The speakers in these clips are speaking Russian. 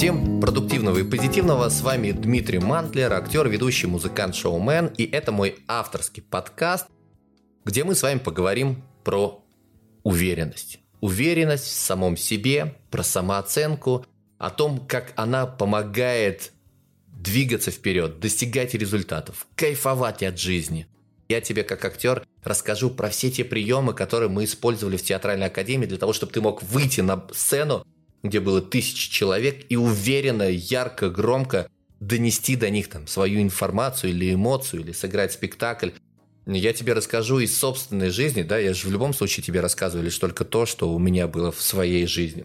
Всем продуктивного и позитивного. С вами Дмитрий Мантлер, актер, ведущий, музыкант, шоумен. И это мой авторский подкаст, где мы с вами поговорим про уверенность. Уверенность в самом себе, про самооценку, о том, как она помогает двигаться вперед, достигать результатов, кайфовать от жизни. Я тебе как актер расскажу про все те приемы, которые мы использовали в театральной академии для того, чтобы ты мог выйти на сцену, где было тысячи человек, и уверенно, ярко, громко донести до них там свою информацию или эмоцию, или сыграть спектакль. Я тебе расскажу из собственной жизни, да, я же в любом случае тебе рассказываю лишь только то, что у меня было в своей жизни.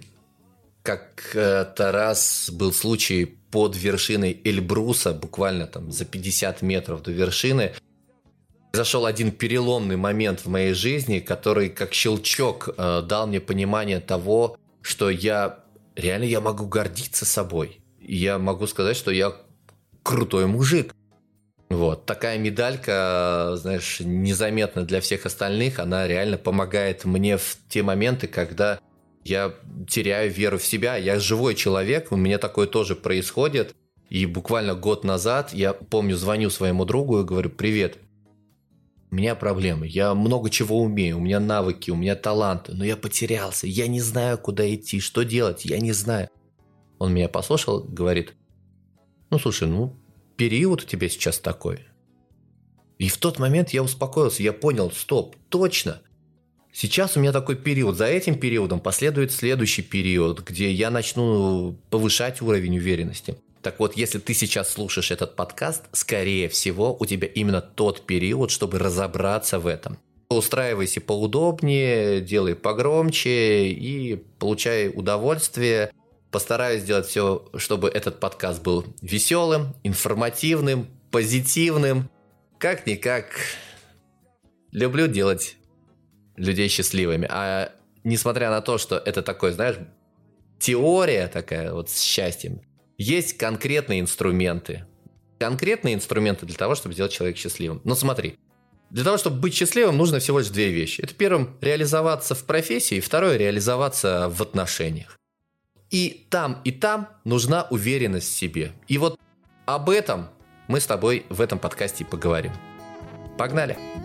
Как-то раз был случай под вершиной Эльбруса, буквально там за 50 метров до вершины, Зашел один переломный момент в моей жизни, который как щелчок э, дал мне понимание того, что я реально я могу гордиться собой. Я могу сказать, что я крутой мужик. Вот. Такая медалька, знаешь, незаметна для всех остальных, она реально помогает мне в те моменты, когда я теряю веру в себя. Я живой человек, у меня такое тоже происходит. И буквально год назад я помню, звоню своему другу и говорю, привет, у меня проблемы, я много чего умею, у меня навыки, у меня таланты, но я потерялся, я не знаю, куда идти, что делать, я не знаю. Он меня послушал, говорит, ну слушай, ну период у тебя сейчас такой. И в тот момент я успокоился, я понял, стоп, точно. Сейчас у меня такой период, за этим периодом последует следующий период, где я начну повышать уровень уверенности. Так вот, если ты сейчас слушаешь этот подкаст, скорее всего, у тебя именно тот период, чтобы разобраться в этом. Устраивайся поудобнее, делай погромче и получай удовольствие. Постараюсь сделать все, чтобы этот подкаст был веселым, информативным, позитивным. Как-никак люблю делать людей счастливыми. А несмотря на то, что это такой, знаешь, теория такая вот с счастьем, есть конкретные инструменты. Конкретные инструменты для того, чтобы сделать человека счастливым. Но смотри, для того, чтобы быть счастливым, нужно всего лишь две вещи. Это первым реализоваться в профессии, и второе реализоваться в отношениях. И там, и там нужна уверенность в себе. И вот об этом мы с тобой в этом подкасте поговорим. Погнали!